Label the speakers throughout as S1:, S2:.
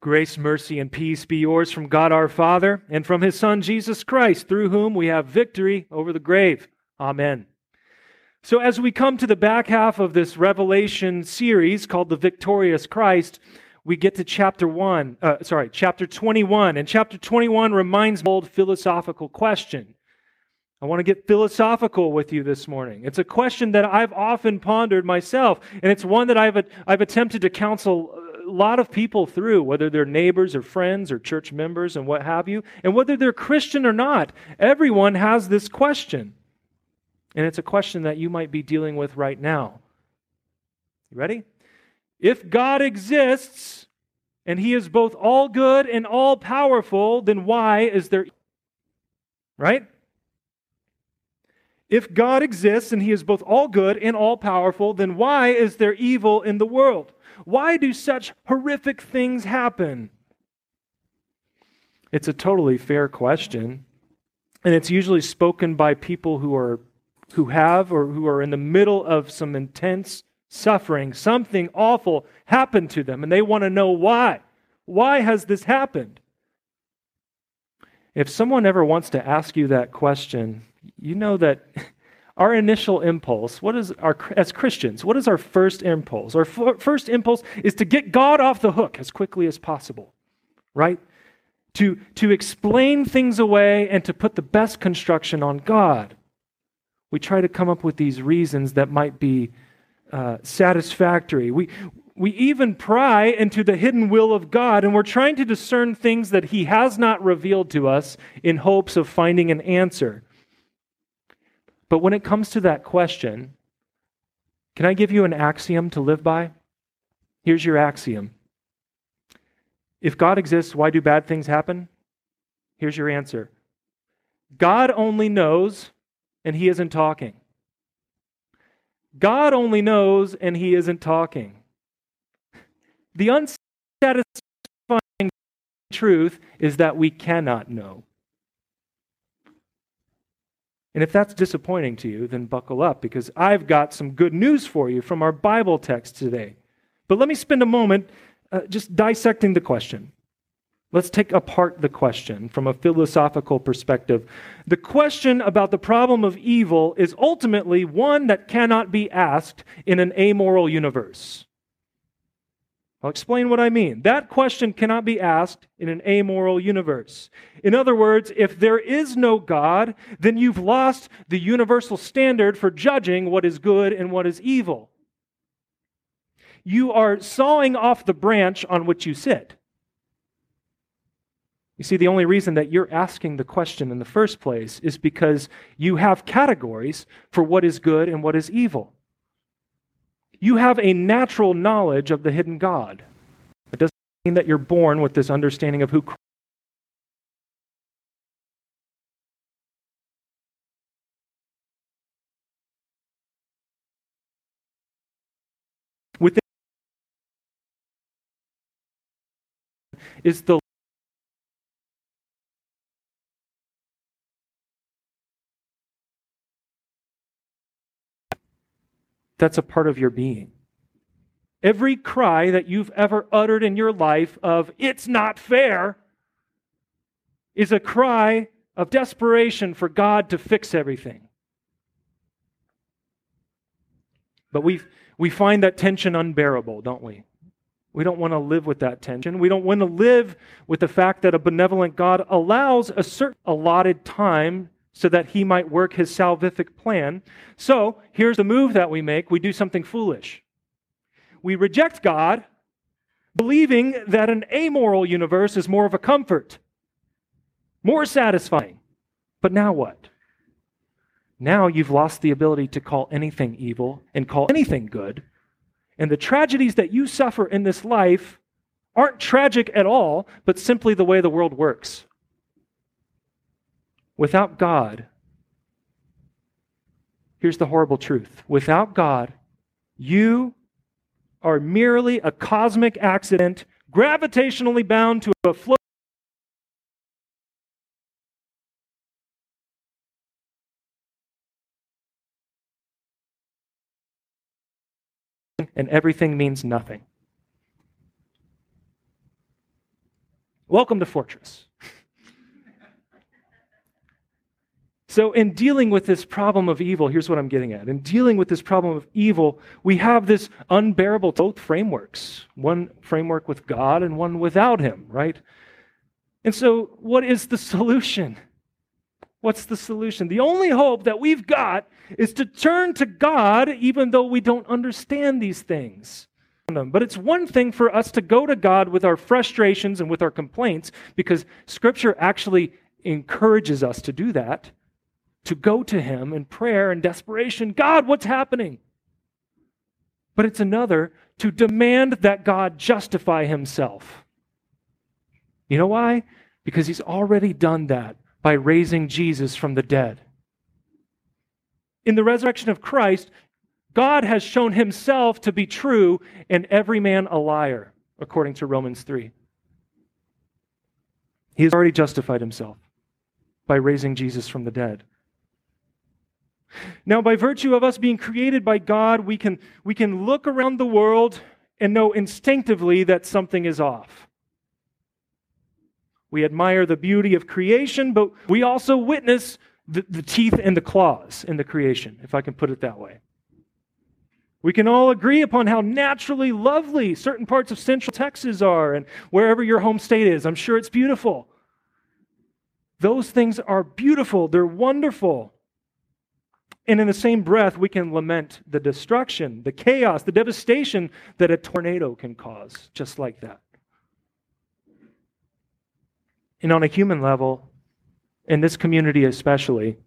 S1: Grace, mercy, and peace be yours from God our Father and from his Son Jesus Christ, through whom we have victory over the grave. Amen. So, as we come to the back half of this Revelation series called The Victorious Christ, we get to chapter 1, uh, sorry, chapter 21. And chapter 21 reminds me of an old philosophical question. I want to get philosophical with you this morning. It's a question that I've often pondered myself, and it's one that I've, I've attempted to counsel lot of people through, whether they're neighbors or friends or church members and what have you, and whether they're Christian or not. Everyone has this question. And it's a question that you might be dealing with right now. You ready? If God exists and he is both all good and all powerful, then why is there right? If God exists and he is both all good and all powerful, then why is there evil in the world? Why do such horrific things happen? It's a totally fair question. And it's usually spoken by people who are who have or who are in the middle of some intense suffering. Something awful happened to them and they want to know why. Why has this happened? If someone ever wants to ask you that question, you know that our initial impulse, what is our, as Christians, what is our first impulse? Our f- first impulse is to get God off the hook as quickly as possible, right? To, to explain things away and to put the best construction on God. We try to come up with these reasons that might be uh, satisfactory. We, we even pry into the hidden will of God, and we're trying to discern things that He has not revealed to us in hopes of finding an answer. But when it comes to that question, can I give you an axiom to live by? Here's your axiom If God exists, why do bad things happen? Here's your answer God only knows, and He isn't talking. God only knows, and He isn't talking. The unsatisfying truth is that we cannot know. And if that's disappointing to you, then buckle up because I've got some good news for you from our Bible text today. But let me spend a moment uh, just dissecting the question. Let's take apart the question from a philosophical perspective. The question about the problem of evil is ultimately one that cannot be asked in an amoral universe. I'll explain what I mean. That question cannot be asked in an amoral universe. In other words, if there is no God, then you've lost the universal standard for judging what is good and what is evil. You are sawing off the branch on which you sit. You see, the only reason that you're asking the question in the first place is because you have categories for what is good and what is evil you have a natural knowledge of the hidden God. It doesn't mean that you're born with this understanding of who within is the That's a part of your being. Every cry that you've ever uttered in your life of, it's not fair, is a cry of desperation for God to fix everything. But we, we find that tension unbearable, don't we? We don't want to live with that tension. We don't want to live with the fact that a benevolent God allows a certain allotted time so that he might work his salvific plan. So here's the move that we make we do something foolish. We reject God, believing that an amoral universe is more of a comfort, more satisfying. But now what? Now you've lost the ability to call anything evil and call anything good. And the tragedies that you suffer in this life aren't tragic at all, but simply the way the world works. Without God, here's the horrible truth without God, you are merely a cosmic accident, gravitationally bound to a float. And everything means nothing. Welcome to Fortress. So, in dealing with this problem of evil, here's what I'm getting at. In dealing with this problem of evil, we have this unbearable both frameworks one framework with God and one without Him, right? And so, what is the solution? What's the solution? The only hope that we've got is to turn to God, even though we don't understand these things. But it's one thing for us to go to God with our frustrations and with our complaints, because Scripture actually encourages us to do that to go to Him in prayer and desperation God, what's happening? But it's another to demand that God justify Himself. You know why? Because He's already done that by raising Jesus from the dead. In the resurrection of Christ, God has shown Himself to be true and every man a liar, according to Romans 3. He has already justified Himself by raising Jesus from the dead. Now, by virtue of us being created by God, we can, we can look around the world and know instinctively that something is off. We admire the beauty of creation, but we also witness the, the teeth and the claws in the creation, if I can put it that way. We can all agree upon how naturally lovely certain parts of central Texas are and wherever your home state is. I'm sure it's beautiful. Those things are beautiful, they're wonderful. And in the same breath, we can lament the destruction, the chaos, the devastation that a tornado can cause, just like that. And on a human level, in this community especially,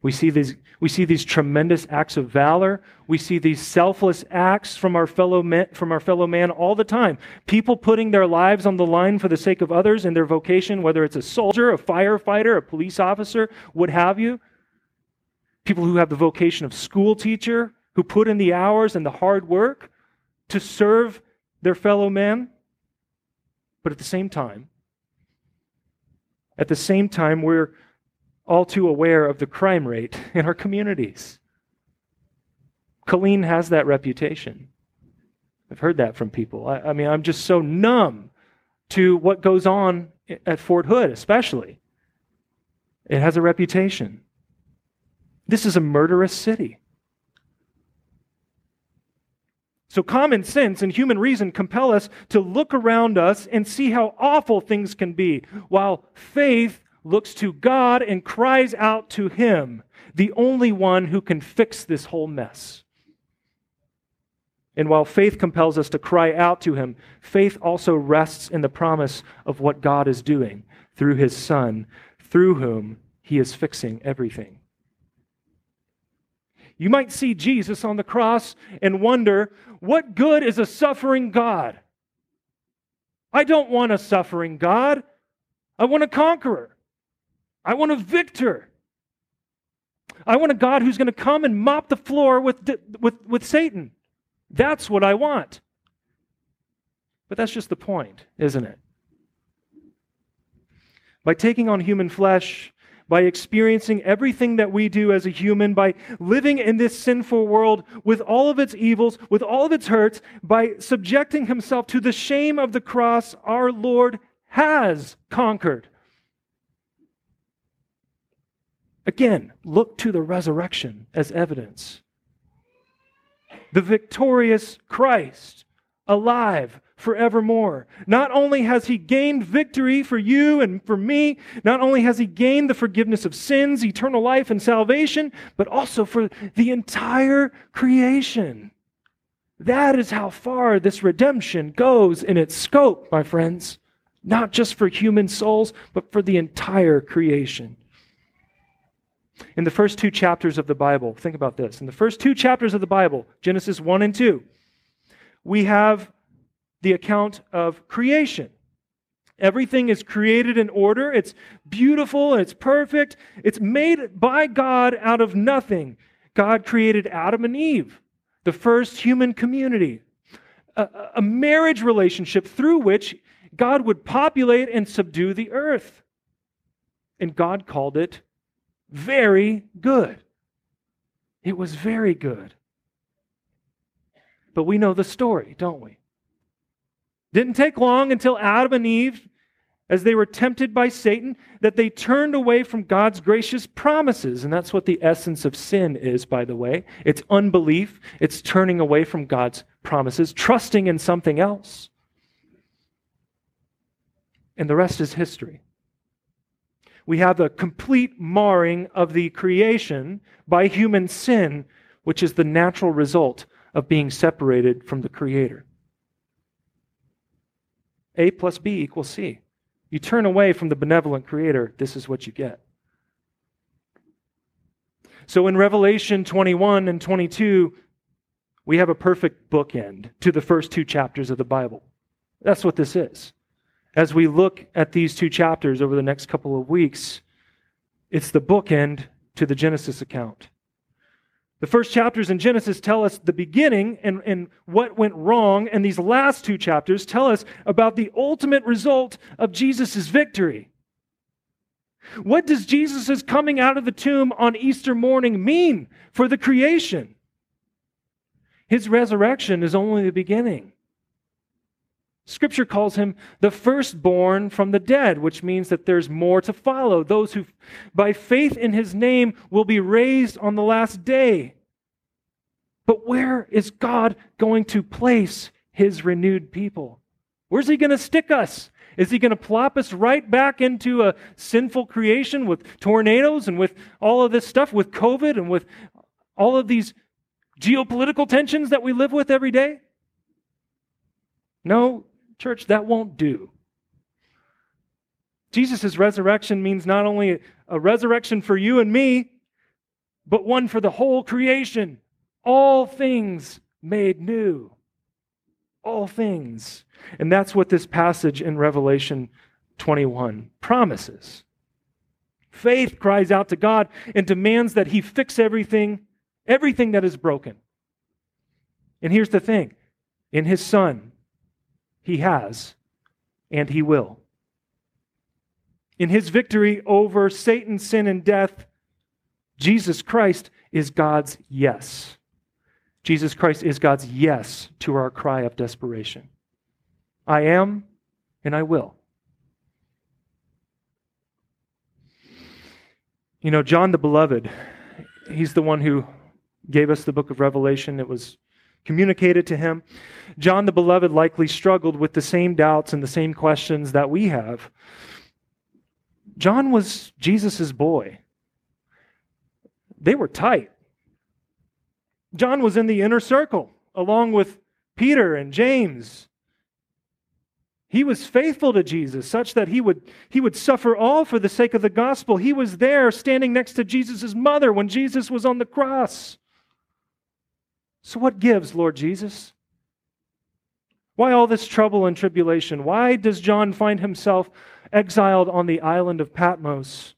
S1: we see, these, we see these tremendous acts of valor. We see these selfless acts from our, fellow men, from our fellow man all the time. People putting their lives on the line for the sake of others in their vocation, whether it's a soldier, a firefighter, a police officer, what have you people who have the vocation of school teacher, who put in the hours and the hard work to serve their fellow men. But at the same time, at the same time, we're all too aware of the crime rate in our communities. Killeen has that reputation. I've heard that from people. I, I mean, I'm just so numb to what goes on at Fort Hood, especially. It has a reputation. This is a murderous city. So, common sense and human reason compel us to look around us and see how awful things can be, while faith looks to God and cries out to Him, the only one who can fix this whole mess. And while faith compels us to cry out to Him, faith also rests in the promise of what God is doing through His Son, through whom He is fixing everything. You might see Jesus on the cross and wonder, what good is a suffering God? I don't want a suffering God. I want a conqueror. I want a victor. I want a God who's going to come and mop the floor with, with, with Satan. That's what I want. But that's just the point, isn't it? By taking on human flesh, by experiencing everything that we do as a human, by living in this sinful world with all of its evils, with all of its hurts, by subjecting himself to the shame of the cross, our Lord has conquered. Again, look to the resurrection as evidence. The victorious Christ, alive, forevermore. Not only has he gained victory for you and for me, not only has he gained the forgiveness of sins, eternal life, and salvation, but also for the entire creation. That is how far this redemption goes in its scope, my friends. Not just for human souls, but for the entire creation. In the first two chapters of the Bible, think about this. In the first two chapters of the Bible, Genesis 1 and 2, we have the account of creation. Everything is created in order. It's beautiful and it's perfect. It's made by God out of nothing. God created Adam and Eve, the first human community, a, a, marriage relationship through which God would populate and subdue the earth. And God called it very good. It was very good. But we know the story, don't we? Didn't take long until Adam and Eve, as they were tempted by Satan, that they turned away from God's gracious promises. And that's what the essence of sin is, by the way. It's unbelief, it's turning away from God's promises, trusting in something else. And the rest is history. We have the complete marring of the creation by human sin, which is the natural result of being separated from the Creator. A plus B equals C. You turn away from the benevolent Creator, this is what you get. So in Revelation 21 and 22, we have a perfect bookend to the first two chapters of the Bible. That's what this is. As we look at these two chapters over the next couple of weeks, it's the bookend to the Genesis account. The first chapters in Genesis tell us the beginning and, and what went wrong, and these last two chapters tell us about the ultimate result of Jesus' victory. What does Jesus' coming out of the tomb on Easter morning mean for the creation? His resurrection is only the beginning. Scripture calls him the firstborn from the dead, which means that there's more to follow. Those who, by faith in his name, will be raised on the last day. But where is God going to place his renewed people? Where's he going to stick us? Is he going to plop us right back into a sinful creation with tornadoes and with all of this stuff, with COVID and with all of these geopolitical tensions that we live with every day? No, Church, that won't do. Jesus' resurrection means not only a resurrection for you and me, but one for the whole creation. All things made new. All things. And that's what this passage in Revelation 21 promises. Faith cries out to God and demands that He fix everything, everything that is broken. And here's the thing in His Son, he has, and he will. In his victory over Satan, sin, and death, Jesus Christ is God's yes. Jesus Christ is God's yes to our cry of desperation. I am, and I will. You know, John the Beloved, he's the one who gave us the book of Revelation. It was communicated to him. John the Beloved likely struggled with the same doubts and the same questions that we have. John was Jesus' boy. They were tight. John was in the inner circle along with Peter and James. He was faithful to Jesus, such that he would, he would suffer all for the sake of the gospel. He was there standing next to Jesus' mother when Jesus was on the cross. So, what gives, Lord Jesus? Why all this trouble and tribulation? Why does John find himself exiled on the island of Patmos?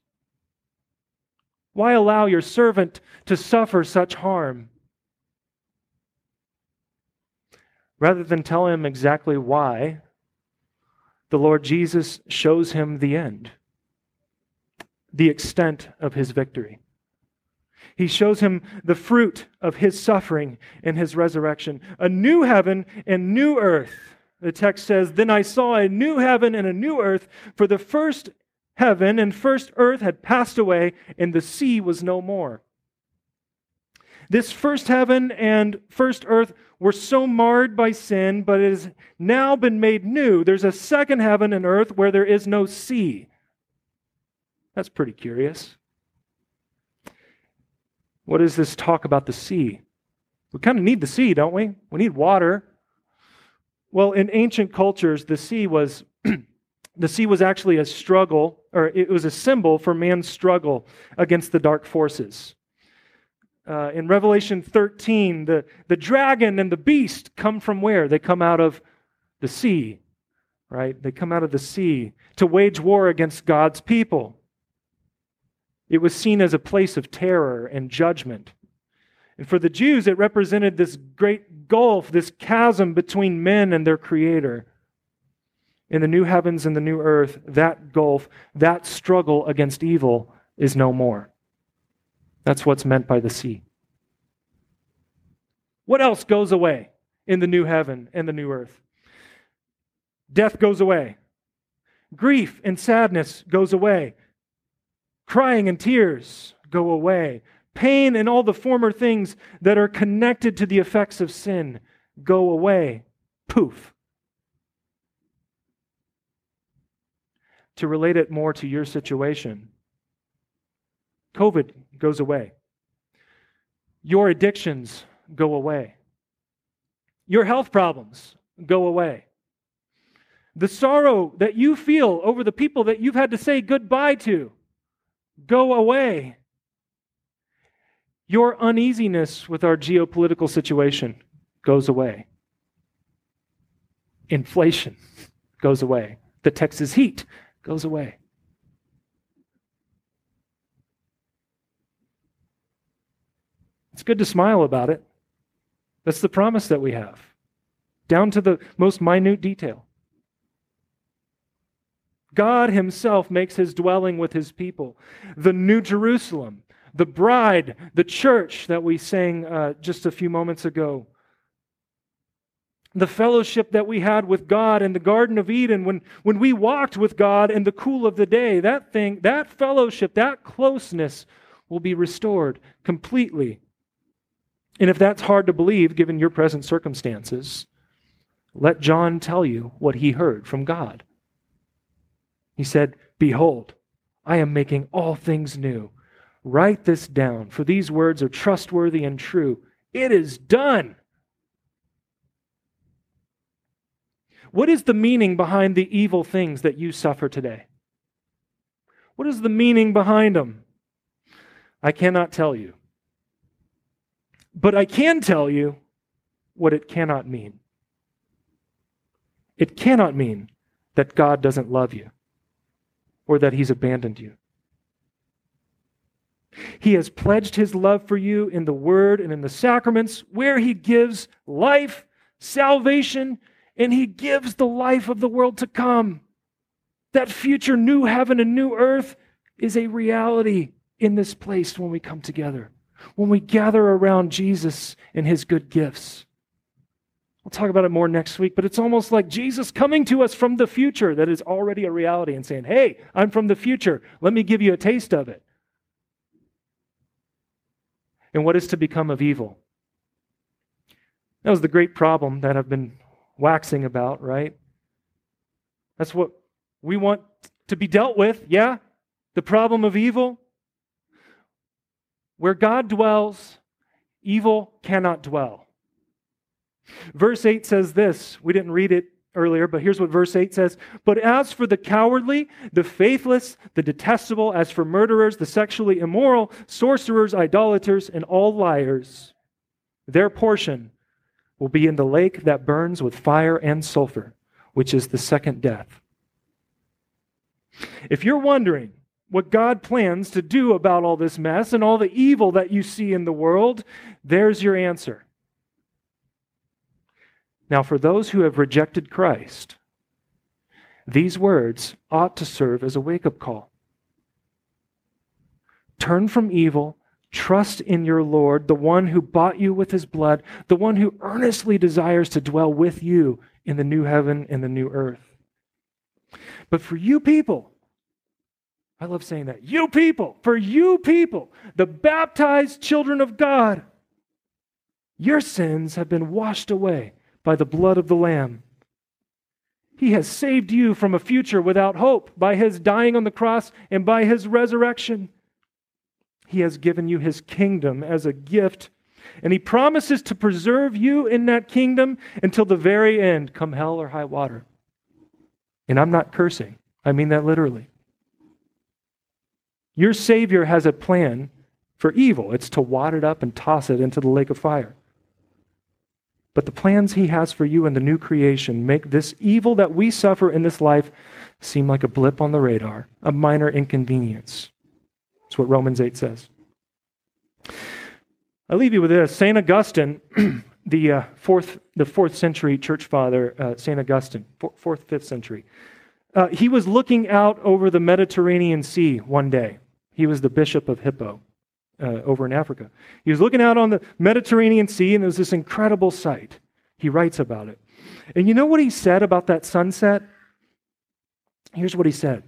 S1: Why allow your servant to suffer such harm? Rather than tell him exactly why, the Lord Jesus shows him the end, the extent of his victory. He shows him the fruit of his suffering and his resurrection. A new heaven and new earth. The text says, Then I saw a new heaven and a new earth, for the first heaven and first earth had passed away, and the sea was no more. This first heaven and first earth were so marred by sin, but it has now been made new. There's a second heaven and earth where there is no sea. That's pretty curious. What is this talk about the sea? We kind of need the sea, don't we? We need water. Well, in ancient cultures, the sea was the sea was actually a struggle, or it was a symbol for man's struggle against the dark forces. Uh, in Revelation 13, the, the dragon and the beast come from where? They come out of the sea, right? They come out of the sea to wage war against God's people. It was seen as a place of terror and judgment. And for the Jews, it represented this great gulf, this chasm between men and their Creator. In the new heavens and the new earth, that gulf, that struggle against evil is no more. That's what's meant by the sea. What else goes away in the new heaven and the new earth? death goes away. Grief and sadness goes away. Crying and tears go away. Pain and all the former things that are connected to the effects of sin go away. Poof. To relate it more to your situation, COVID goes away. Your addictions go away. Your health problems go away. The sorrow that you feel over the people that you've had to say goodbye to go away. Your uneasiness with our geopolitical situation goes away. Inflation goes away. The Texas heat goes away. It's good to smile about it. That's the promise that we have, down to the most minute detail. God Himself makes His dwelling with His people. The New Jerusalem, the bride, the church that we sang uh, just a few moments ago. The fellowship that we had with God in the Garden of Eden when, when we walked with God in the cool of the day, that thing, that fellowship, that closeness will be restored completely. And if that's hard to believe given your present circumstances, let John tell you what he heard from God. He said, Behold, I am making all things new. Write this down, for these words are trustworthy and true. It is done. What is the meaning behind the evil things that you suffer today? What is the meaning behind them? I cannot tell you. But I can tell you what it cannot mean. It cannot mean that God doesn't love you or that he's abandoned you. He has pledged his love for you in the word and in the sacraments, where he gives life, salvation, and he gives the life of the world to come. That future new heaven and new earth is a reality in this place when we come together, when we gather around Jesus and his good gifts. We'll talk about it more next week, but it's almost like Jesus coming to us from the future that is already a reality and saying, Hey, I'm from the future. Let me give you a taste of it. And what is to become of evil? That was the great problem that I've been waxing about, right? That's what we want to be dealt with, yeah? The problem of evil. Where God dwells, evil cannot dwell. Verse 8 says this. We didn't read it earlier, but here's what verse 8 says But as for the cowardly, the faithless, the detestable, as for murderers, the sexually immoral, sorcerers, idolaters, and all liars, their portion will be in the lake that burns with fire and sulfur, which is the second death. If you're wondering what God plans to do about all this mess and all the evil that you see in the world, there's your answer. Now, for those who have rejected Christ, these words ought to serve as a wake up call. Turn from evil, trust in your Lord, the one who bought you with his blood, the one who earnestly desires to dwell with you in the new heaven and the new earth. But for you people, I love saying that. You people, for you people, the baptized children of God, your sins have been washed away by the blood of the Lamb. He has saved you from a future without hope by his dying on the cross and by his resurrection. He has given you his kingdom as a gift, and he promises to preserve you in that kingdom until the very end, come hell or high water. And I'm not cursing, I mean that literally. Your Savior has a plan for evil it's to wad it up and toss it into the lake of fire. But the plans he has for you in the new creation make this evil that we suffer in this life seem like a blip on the radar, a minor inconvenience. That's what Romans 8 says. I leave you with this. St. Augustine, the, uh, fourth, the fourth century church father, uh, St. Augustine, fourth, fifth century, uh, he was looking out over the Mediterranean Sea one day. He was the bishop of Hippo uh, over in Africa. He was looking out on the Mediterranean Sea, and there was this incredible sight. He writes about it. And you know what he said about that sunset? Here's what he said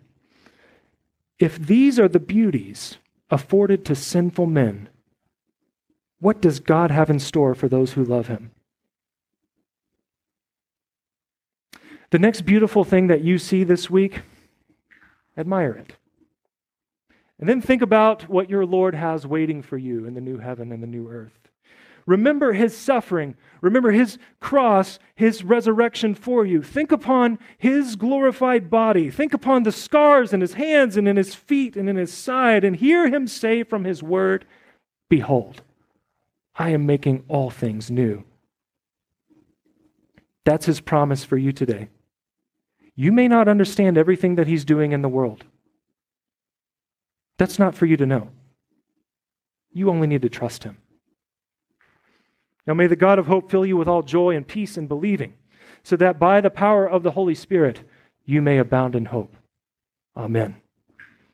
S1: If these are the beauties afforded to sinful men, what does God have in store for those who love him? The next beautiful thing that you see this week, admire it. And then think about what your Lord has waiting for you in the new heaven and the new earth. Remember his suffering. Remember his cross, his resurrection for you. Think upon his glorified body. Think upon the scars in his hands and in his feet and in his side, and hear him say from his word, Behold, I am making all things new. That's his promise for you today. You may not understand everything that he's doing in the world. That's not for you to know. You only need to trust him. Now may the God of hope fill you with all joy and peace in believing, so that by the power of the Holy Spirit you may abound in hope. Amen.